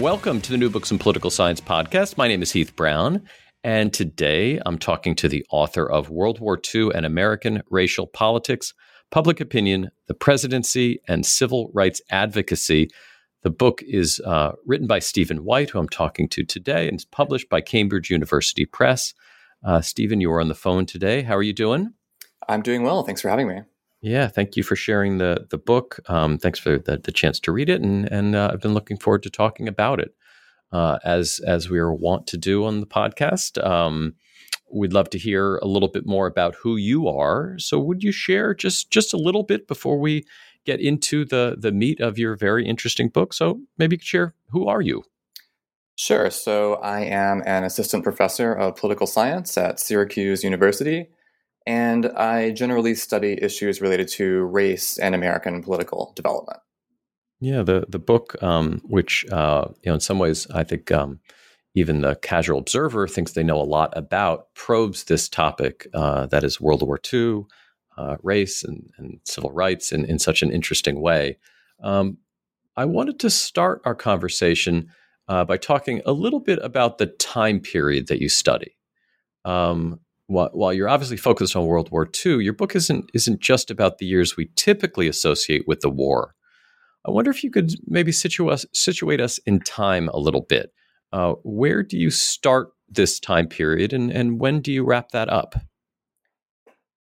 Welcome to the New Books in Political Science podcast. My name is Heath Brown, and today I'm talking to the author of World War II and American Racial Politics, Public Opinion, the Presidency, and Civil Rights Advocacy. The book is uh, written by Steven White, who I'm talking to today, and it's published by Cambridge University Press. Uh, Steven, you are on the phone today. How are you doing? I'm doing well. Thanks for having me. Yeah, thank you for sharing the the book. Um, thanks for the, the, chance to read it, and and uh, I've been looking forward to talking about it uh, as as we are wont to do on the podcast. Um, we'd love to hear a little bit more about who you are. So, would you share just just a little bit before we get into the the meat of your very interesting book? So, maybe you could share who are you? Sure. So, I am an assistant professor of political science at Syracuse University and I generally study issues related to race and American political development. Yeah, the the book, um, which uh, you know, in some ways, I think um, even the casual observer thinks they know a lot about, probes this topic uh, that is World War II, uh, race, and, and, civil rights in, in such an interesting way. Um, I wanted to start our conversation uh, by talking a little bit about the time period that you study. Um, while, while you're obviously focused on World War II, your book isn't isn't just about the years we typically associate with the war. I wonder if you could maybe situ us, situate us in time a little bit. Uh, where do you start this time period, and, and when do you wrap that up?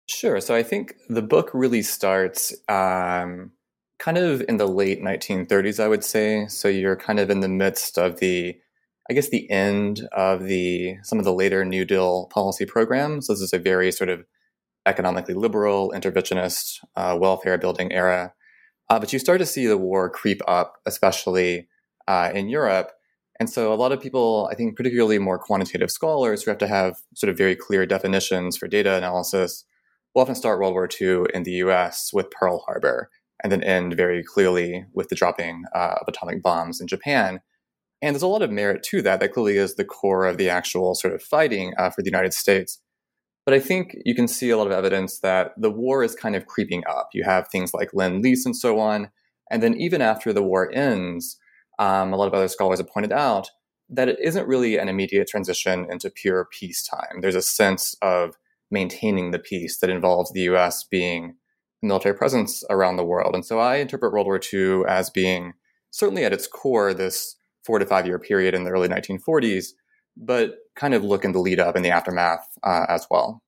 Sure. So I think the book really starts um, kind of in the late 1930s, I would say. So you're kind of in the midst of the I guess the end of the some of the later New Deal policy programs. This is a very sort of economically liberal, interventionist, uh, welfare building era. Uh, but you start to see the war creep up, especially uh, in Europe. And so a lot of people, I think, particularly more quantitative scholars who have to have sort of very clear definitions for data analysis, will often start World War II in the US with Pearl Harbor and then end very clearly with the dropping uh, of atomic bombs in Japan. And there's a lot of merit to that. That clearly is the core of the actual sort of fighting uh, for the United States. But I think you can see a lot of evidence that the war is kind of creeping up. You have things like Lend Lease and so on. And then even after the war ends, um, a lot of other scholars have pointed out that it isn't really an immediate transition into pure peacetime. There's a sense of maintaining the peace that involves the US being a military presence around the world. And so I interpret World War II as being certainly at its core this four to five year period in the early 1940s, but kind of look in the lead up and the aftermath uh, as well.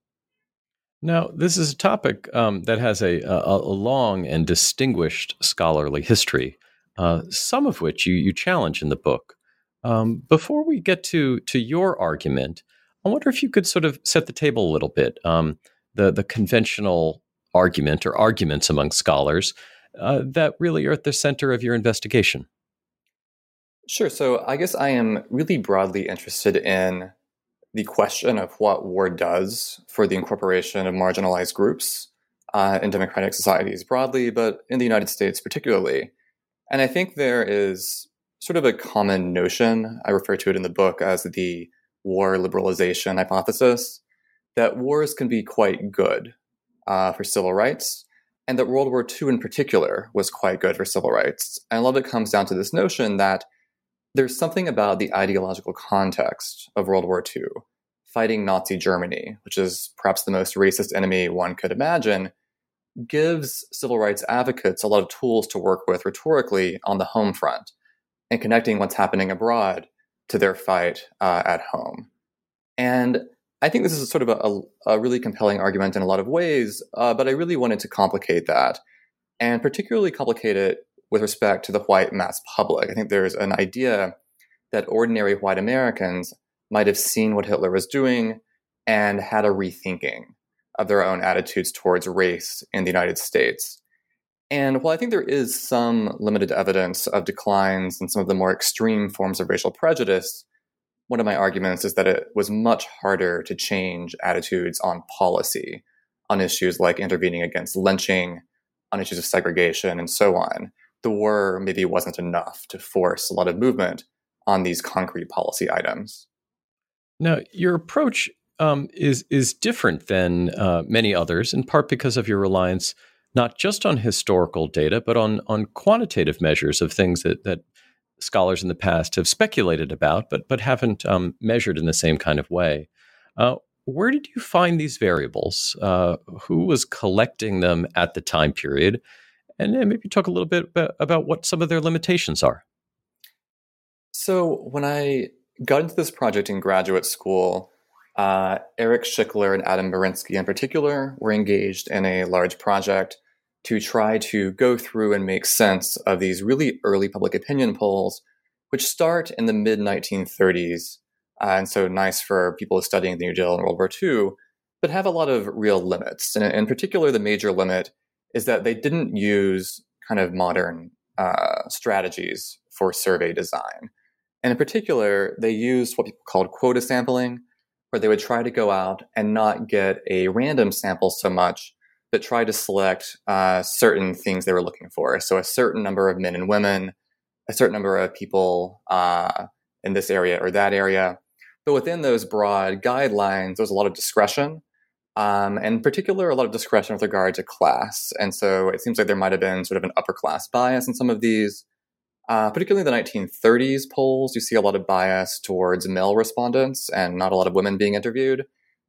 Now, this is a topic um, that has a, a, a, long and distinguished scholarly history, uh, some of which you, you challenge in the book. Um, before we get to, to your argument, I wonder if you could sort of set the table a little bit. Um, the, the conventional argument or arguments among scholars uh, that really are at the center of your investigation. Sure. So I guess I am really broadly interested in the question of what war does for the incorporation of marginalized groups uh, in democratic societies broadly, but in the United States particularly. And I think there is sort of a common notion, I refer to it in the book as the war liberalization hypothesis, that wars can be quite good uh, for civil rights, and that World War II in particular was quite good for civil rights. And a lot of it comes down to this notion that there's something about the ideological context of World War II, fighting Nazi Germany, which is perhaps the most racist enemy one could imagine, gives civil rights advocates a lot of tools to work with rhetorically on the home front and connecting what's happening abroad to their fight uh, at home. And I think this is sort of a, a really compelling argument in a lot of ways, uh, but I really wanted to complicate that and particularly complicate it with respect to the white mass public. I think there's an idea that ordinary white Americans might have seen what Hitler was doing and had a rethinking of their own attitudes towards race in the United States. And while I think there is some limited evidence of declines in some of the more extreme forms of racial prejudice, one of my arguments is that it was much harder to change attitudes on policy, on issues like intervening against lynching, on issues of segregation, and so on the war maybe wasn't enough to force a lot of movement on these concrete policy items. Now, your approach um, is is different than uh, many others, in part because of your reliance not just on historical data, but on on quantitative measures of things that that scholars in the past have speculated about, but but haven't um, measured in the same kind of way. Uh, where did you find these variables? Uh, who was collecting them at the time period? And maybe talk a little bit about what some of their limitations are. So, when I got into this project in graduate school, uh, Eric Schickler and Adam Berinsky, in particular, were engaged in a large project to try to go through and make sense of these really early public opinion polls, which start in the mid 1930s. Uh, and so nice for people studying the New Deal in World War II, but have a lot of real limits. And in particular, the major limit is that they didn't use kind of modern uh, strategies for survey design. And in particular, they used what people called quota sampling, where they would try to go out and not get a random sample so much, but try to select uh, certain things they were looking for. So a certain number of men and women, a certain number of people uh, in this area or that area. But within those broad guidelines, there was a lot of discretion, um, and in particular, a lot of discretion with regard to class. And so it seems like there might have been sort of an upper class bias in some of these. Uh, particularly the 1930s polls, you see a lot of bias towards male respondents and not a lot of women being interviewed.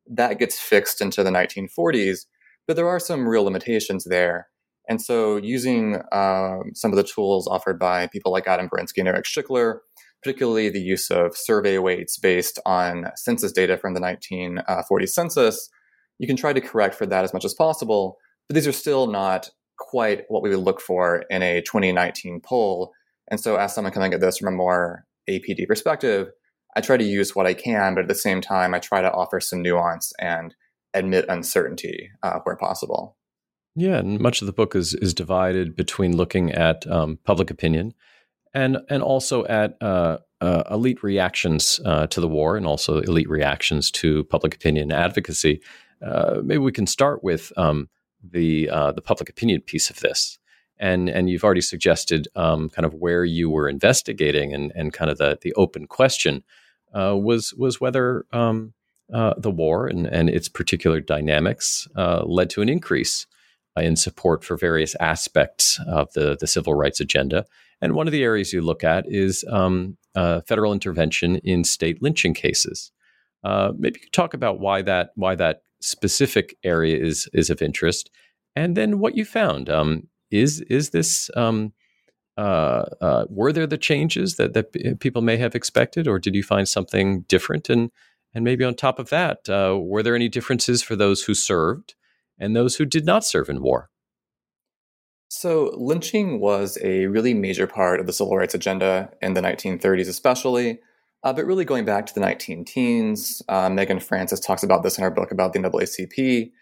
That gets fixed into the 1940s but there are some real limitations there. And so, using um, some of the tools offered by people like Adam Berinsky and Eric Schickler, particularly the use of survey weights based on census data from the 1940 census, you can try to correct for that as much as possible. But these are still not quite what we would look for in a 2019 poll. And so, as someone coming at this from a more APD perspective, I try to use what I can, but at the same time, I try to offer some nuance and admit uncertainty uh, where possible. Yeah, and much of the book is is divided between looking at um, public opinion and and also at uh, uh, elite reactions uh, to the war and also elite reactions to public opinion advocacy. Uh, maybe we can start with um, the uh, the public opinion piece of this. And, and you've already suggested um, kind of where you were investigating and, and kind of the, the open question was was whether um, uh, the war and, and its particular dynamics uh, led to an increase uh, in support for various aspects of the, the civil rights agenda. And one of the areas you look at is um, uh, federal intervention in state lynching cases. Uh, maybe you could talk about why that why that specific area is is of interest, and then what you found. Um, is is this um, uh, uh, were there the changes that, that people may have expected, or did you find something different? And and maybe on top of that, uh, were there any differences for those who served and those who did not serve in war? So, lynching was a really major part of the civil rights agenda in the 1930s, especially, uh, but really going back to the 19 teens. Uh, Megan Francis talks about this in her book about the NAACP.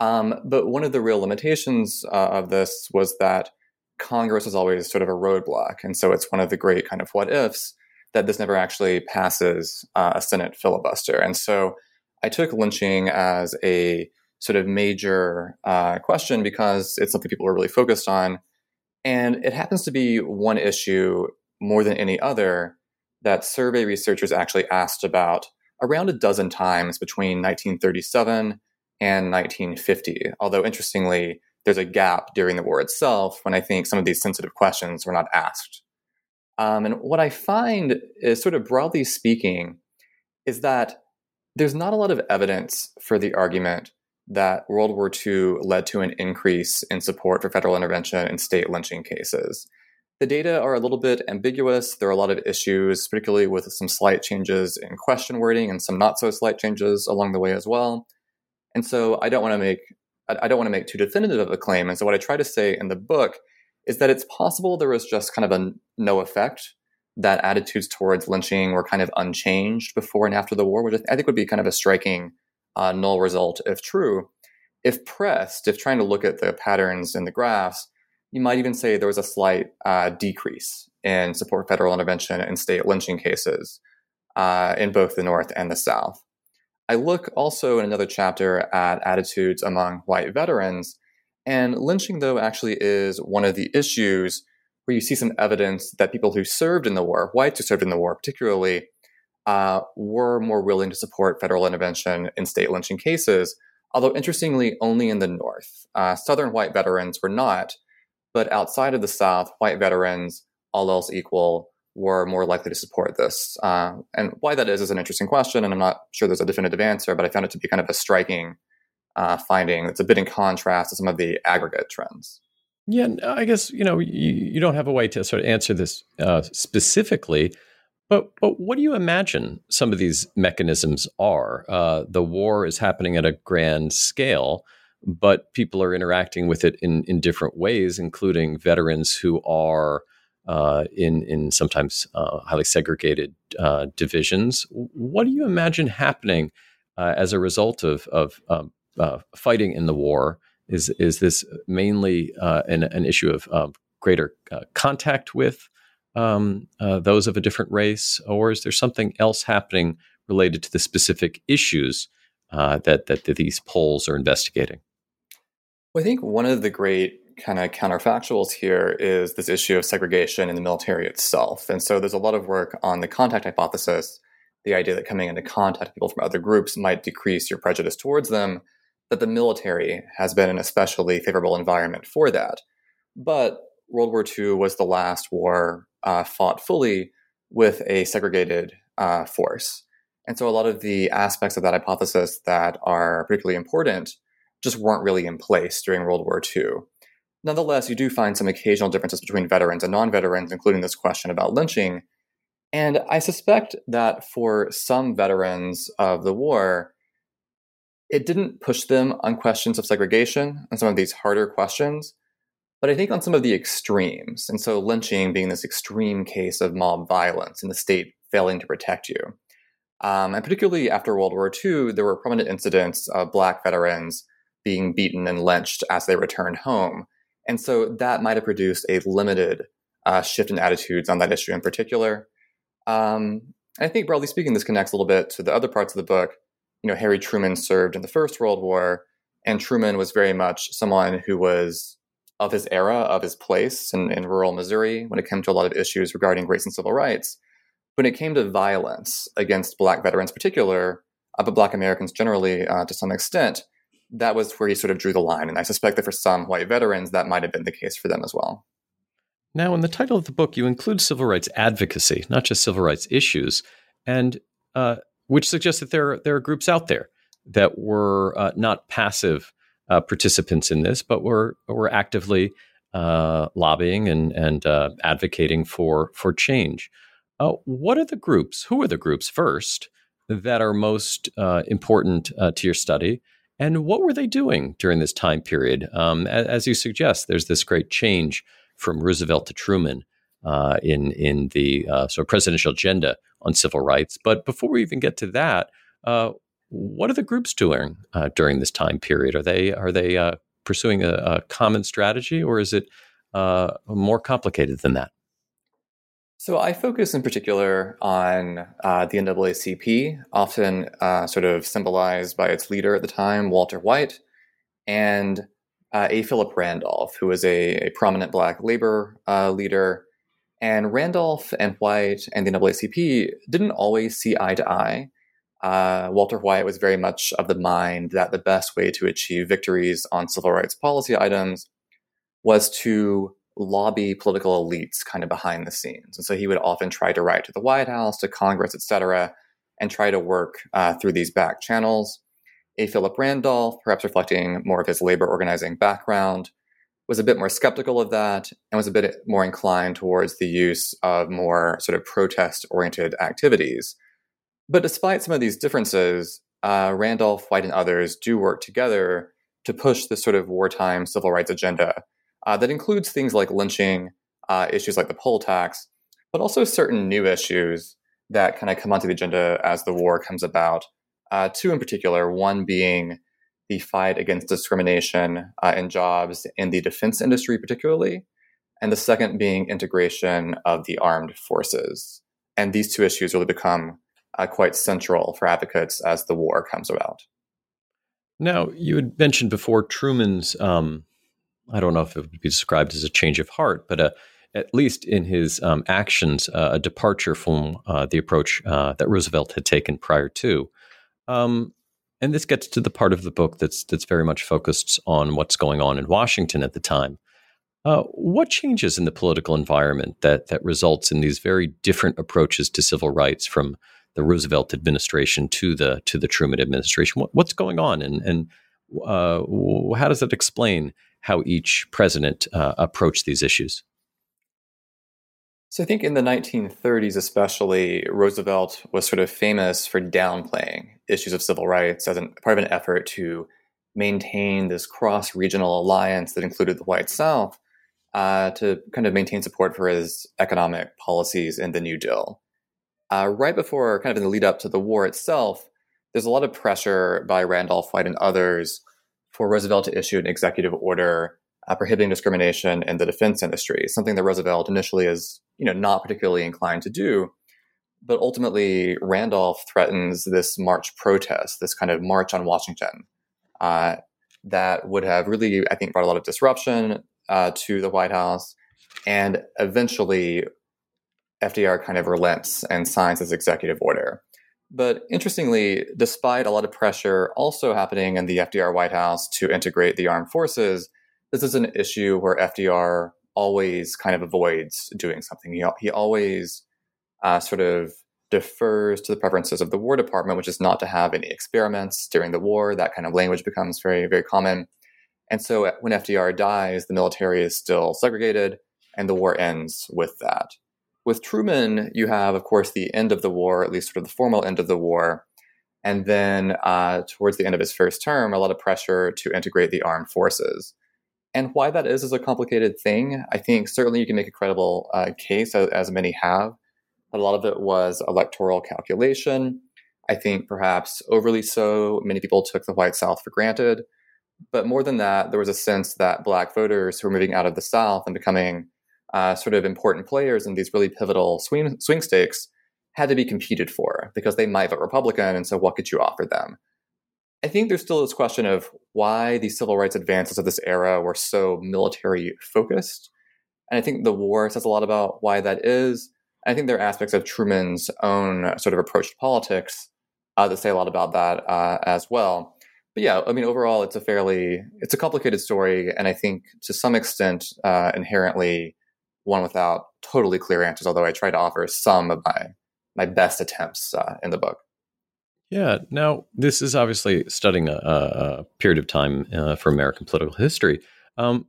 Um, but one of the real limitations uh, of this was that Congress was always sort of a roadblock. And so it's one of the great kind of what ifs that this never actually passes uh, a Senate filibuster. And so I took lynching as a sort of major uh, question because it's something people are really focused on. And it happens to be one issue more than any other that survey researchers actually asked about around a dozen times between 1937 and 1950. Although, interestingly, there's a gap during the war itself when I think some of these sensitive questions were not asked. Um, and what I find is sort of broadly speaking, is that there's not a lot of evidence for the argument that World War II led to an increase in support for federal intervention in state lynching cases. The data are a little bit ambiguous. There are a lot of issues, particularly with some slight changes in question wording and some not so slight changes along the way as well. And so I don't want to make I don't want to make too definitive of a claim. And so what I try to say in the book is that it's possible there was just kind of a no effect that attitudes towards lynching were kind of unchanged before and after the war, which I think would be kind of a striking uh, null result if true. If pressed, if trying to look at the patterns in the graphs, you might even say there was a slight uh, decrease in support for federal intervention in state lynching cases uh, in both the North and the South. I look also in another chapter at attitudes among white veterans and lynching, though, actually is one of the issues where you see some evidence that people who served in the war, whites who served in the war particularly, uh, were more willing to support federal intervention in state lynching cases, although interestingly, only in the North. Uh, Southern white veterans were not, but outside of the South, white veterans, all else equal, were more likely to support this. Uh, and why that is is an interesting question, and I'm not sure there's a definitive answer, but I found it to be kind of a striking uh, finding that's a bit in contrast to some of the aggregate trends. Yeah, I guess you know you, you don't have a way to sort of answer this uh, specifically, but but what do you imagine some of these mechanisms are? Uh, the war is happening at a grand scale, but people are interacting with it in in different ways, including veterans who are uh, in in sometimes uh, highly segregated uh, divisions. What do you imagine happening uh, as a result of of um, uh, fighting in the war? Is is this mainly uh, an, an issue of greater contact with um, those of a different race, or is there something else happening related to the specific issues that, that that these polls are investigating? Well, I think one of the great kind of counterfactuals here is this issue of segregation in the military itself. And so there's a lot of work on the contact hypothesis, the idea that coming into contact with people from other groups might decrease your prejudice towards them, that the military has been an especially favorable environment for that. But World War II was the last war uh, fought fully with a segregated uh, force. And so a lot of the aspects of that hypothesis that are particularly important just weren't really in place during World War II. Nonetheless, you do find some occasional differences between veterans and non veterans, including this question about lynching. And I suspect that for some veterans of the war, it didn't push them on questions of segregation and some of these harder questions, but I think on some of the extremes. And so, lynching being this extreme case of mob violence and the state failing to protect you. Um, and particularly after World War II, there were prominent incidents of Black veterans being beaten and lynched as they returned home. And so that might have produced a limited uh, shift in attitudes on that issue in particular. Um, I think, broadly speaking, this connects a little bit to the other parts of the book. You know, Harry Truman served in the First World War, and Truman was very much someone who was of his era, of his place in, in rural Missouri when it came to a lot of issues regarding race and civil rights. When it came to violence against Black veterans, particular, uh, but Black Americans generally uh, to some extent, that was where he sort of drew the line. And I suspect that for some white veterans, that might have been the case for them as well. Now, in the title of the book, you include civil rights advocacy, not just civil rights issues, and uh, which suggests that there are, there are groups out there that were uh, not passive uh, participants in this, but were were actively uh, lobbying and and uh, advocating for for change. Uh, what are the groups? Who are the groups first that are most important to your study? And what were they doing during this time period? Um, as, as, you suggest, there's this great change from Roosevelt to Truman uh, in in the uh, sort of presidential agenda on civil rights. But before we even get to that, uh, what are the groups doing uh, during this time period? Are they are they uh, pursuing a, a, common strategy, or is it uh, more complicated than that? So I focus in particular on uh, the NAACP, often uh, sort of symbolized by its leader at the time, Walter White, and uh, A. Philip Randolph, who was a, a prominent Black labor uh, leader. And Randolph and White and the NAACP didn't always see eye to eye. Uh, Walter White was very much of the mind that the best way to achieve victories on civil rights policy items was to lobby political elites kind of behind the scenes. And so he would often try to write to the White House, to Congress, et cetera, and try to work uh, through these back channels. A. Philip Randolph, perhaps reflecting more of his labor organizing background, was a bit more skeptical of that and was a bit more inclined towards the use of more sort of protest oriented activities. But despite some of these differences, uh, Randolph, White, and others do work together to push this sort of wartime civil rights agenda uh, that includes things like lynching, uh, issues like the poll tax, but also certain new issues that kind of come onto the agenda as the war comes about. Uh, two in particular, one being the fight against discrimination uh, in jobs in the defense industry, particularly, and the second being integration of the armed forces. And these two issues really become uh, quite central for advocates as the war comes about. Now, you had mentioned before Truman's um, I don't know if it would be described as a change of heart, but a, uh, at least in his um, actions, uh, a departure from uh, the approach uh, that Roosevelt had taken prior to. Um, and this gets to the part of the book that's that's very much focused on what's going on in Washington at the time. Uh, what changes in the political environment that that results in these very different approaches to civil rights from the Roosevelt administration to the to the Truman administration? What, what's going on, and and uh, how does that explain how each president uh, approached these issues? So I think in the 1930s, especially, Roosevelt was sort of famous for downplaying issues of civil rights as an, part of an effort to maintain this cross-regional alliance that included the white South uh, to kind of maintain support for his economic policies in the New Deal. Uh, right before, kind of in the lead up to the war itself, there's a lot of pressure by Randolph White and others for Roosevelt to issue an executive order uh, prohibiting discrimination in the defense industry, something that Roosevelt initially is, you know, not particularly inclined to do. But ultimately, Randolph threatens this March protest, this kind of march on Washington, uh, that would have really, I think, brought a lot of disruption uh, to the White House. And eventually, FDR kind of relents and signs this executive order. But interestingly, despite a lot of pressure also happening in the FDR White House to integrate the armed forces, this is an issue where FDR always kind of avoids doing something. He, he always uh, sort of defers to the preferences of the War Department, which is not to have any experiments during the war. That kind of language becomes very, very common. And so uh, when FDR dies, the military is still segregated, and the war ends with that. With Truman, you have, of course, the end of the war, at least sort of the formal end of the war. And then uh, towards the end of his first term, a lot of pressure to integrate the armed forces. And why that is is a complicated thing. I think certainly you can make a credible uh, case, as, as many have, but a lot of it was electoral calculation. I think perhaps overly so. Many people took the white South for granted. But more than that, there was a sense that black voters who were moving out of the South and becoming uh, sort of important players in these really pivotal swing, swing states had to be competed for because they might vote Republican. And so, what could you offer them? I think there's still this question of why the civil rights advances of this era were so military focused. And I think the war says a lot about why that is. I think there are aspects of Truman's own sort of approach to politics uh, that say a lot about that uh, as well. But yeah, I mean, overall, it's a fairly it's a complicated story, and I think to some extent uh, inherently one without totally clear answers. Although I try to offer some of my my best attempts uh, in the book. Yeah. Now, this is obviously studying a, a period of time uh, for American political history. Um,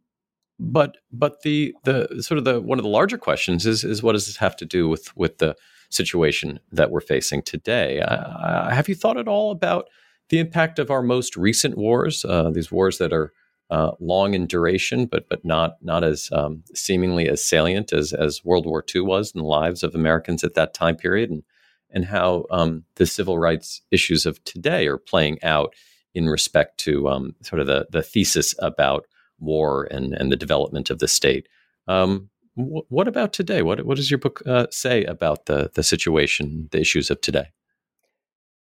but but the the sort of the one of the larger questions is is what does this have to do with with the situation that we're facing today? Uh, have you thought at all about the impact of our most recent wars? Uh, these wars that are uh, long in duration, but but not not as um, seemingly as salient as as World War II was in the lives of Americans at that time period, and and how um, the civil rights issues of today are playing out in respect to um, sort of the, the thesis about war and, and the development of the state. Um, what about today? What, what does your book uh, say about the, the situation, the issues of today?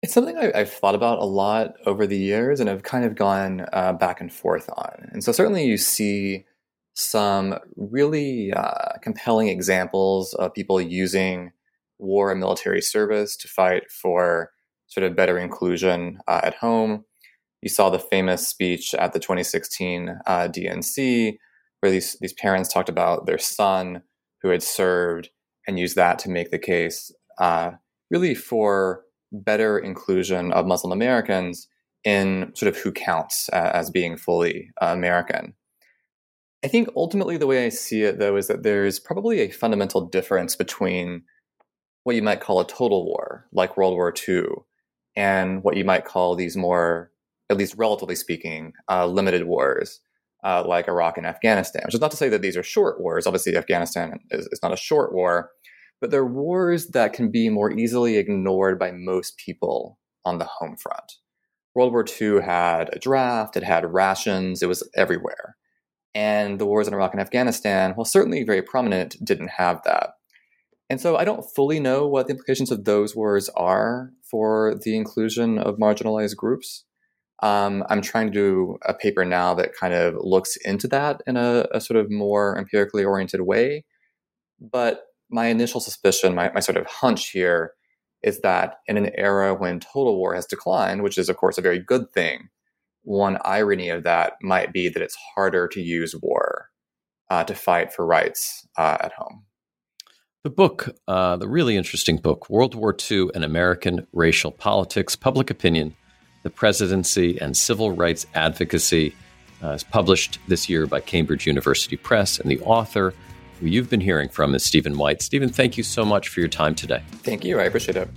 It's something I, have thought about a lot over the years and I've kind of gone uh, back and forth on. And so, certainly, you see some really uh, compelling examples of people using war and military service to fight for sort of better inclusion uh, at home. You saw the famous speech at the 2016 uh, DNC, where these, these parents talked about their son who had served and used that to make the case uh, really for better inclusion of Muslim Americans in sort of who counts as being fully uh, American. I think ultimately the way I see it, though, is that there's probably a fundamental difference between what you might call a total war, like World War II, and what you might call these more, at least relatively speaking, uh, limited wars, uh, like Iraq and Afghanistan. Which is not to say that these are short wars. Obviously, Afghanistan is, is not a short war, but they're wars that can be more easily ignored by most people on the home front. World War II had a draft, it had rations, it was everywhere. And the wars in Iraq and Afghanistan, while certainly very prominent, didn't have that. And so I don't fully know what the implications of those wars are for the inclusion of marginalized groups. Um, I'm trying to do a paper now that kind of looks into that in a, a sort of more empirically oriented way. But my initial suspicion, my, my sort of hunch here, is that in an era when total war has declined, which is, of course, a very good thing, one irony of that might be that it's harder to use war uh, to fight for rights uh, at home. The book, uh, the really interesting book, World War II and American Racial Politics, Public Opinion, the Presidency, and Civil Rights Advocacy, uh, is published this year by Cambridge University Press. And the author who you've been hearing from is Steven White. Steven, thank you so much for your time today. Thank you. I appreciate it.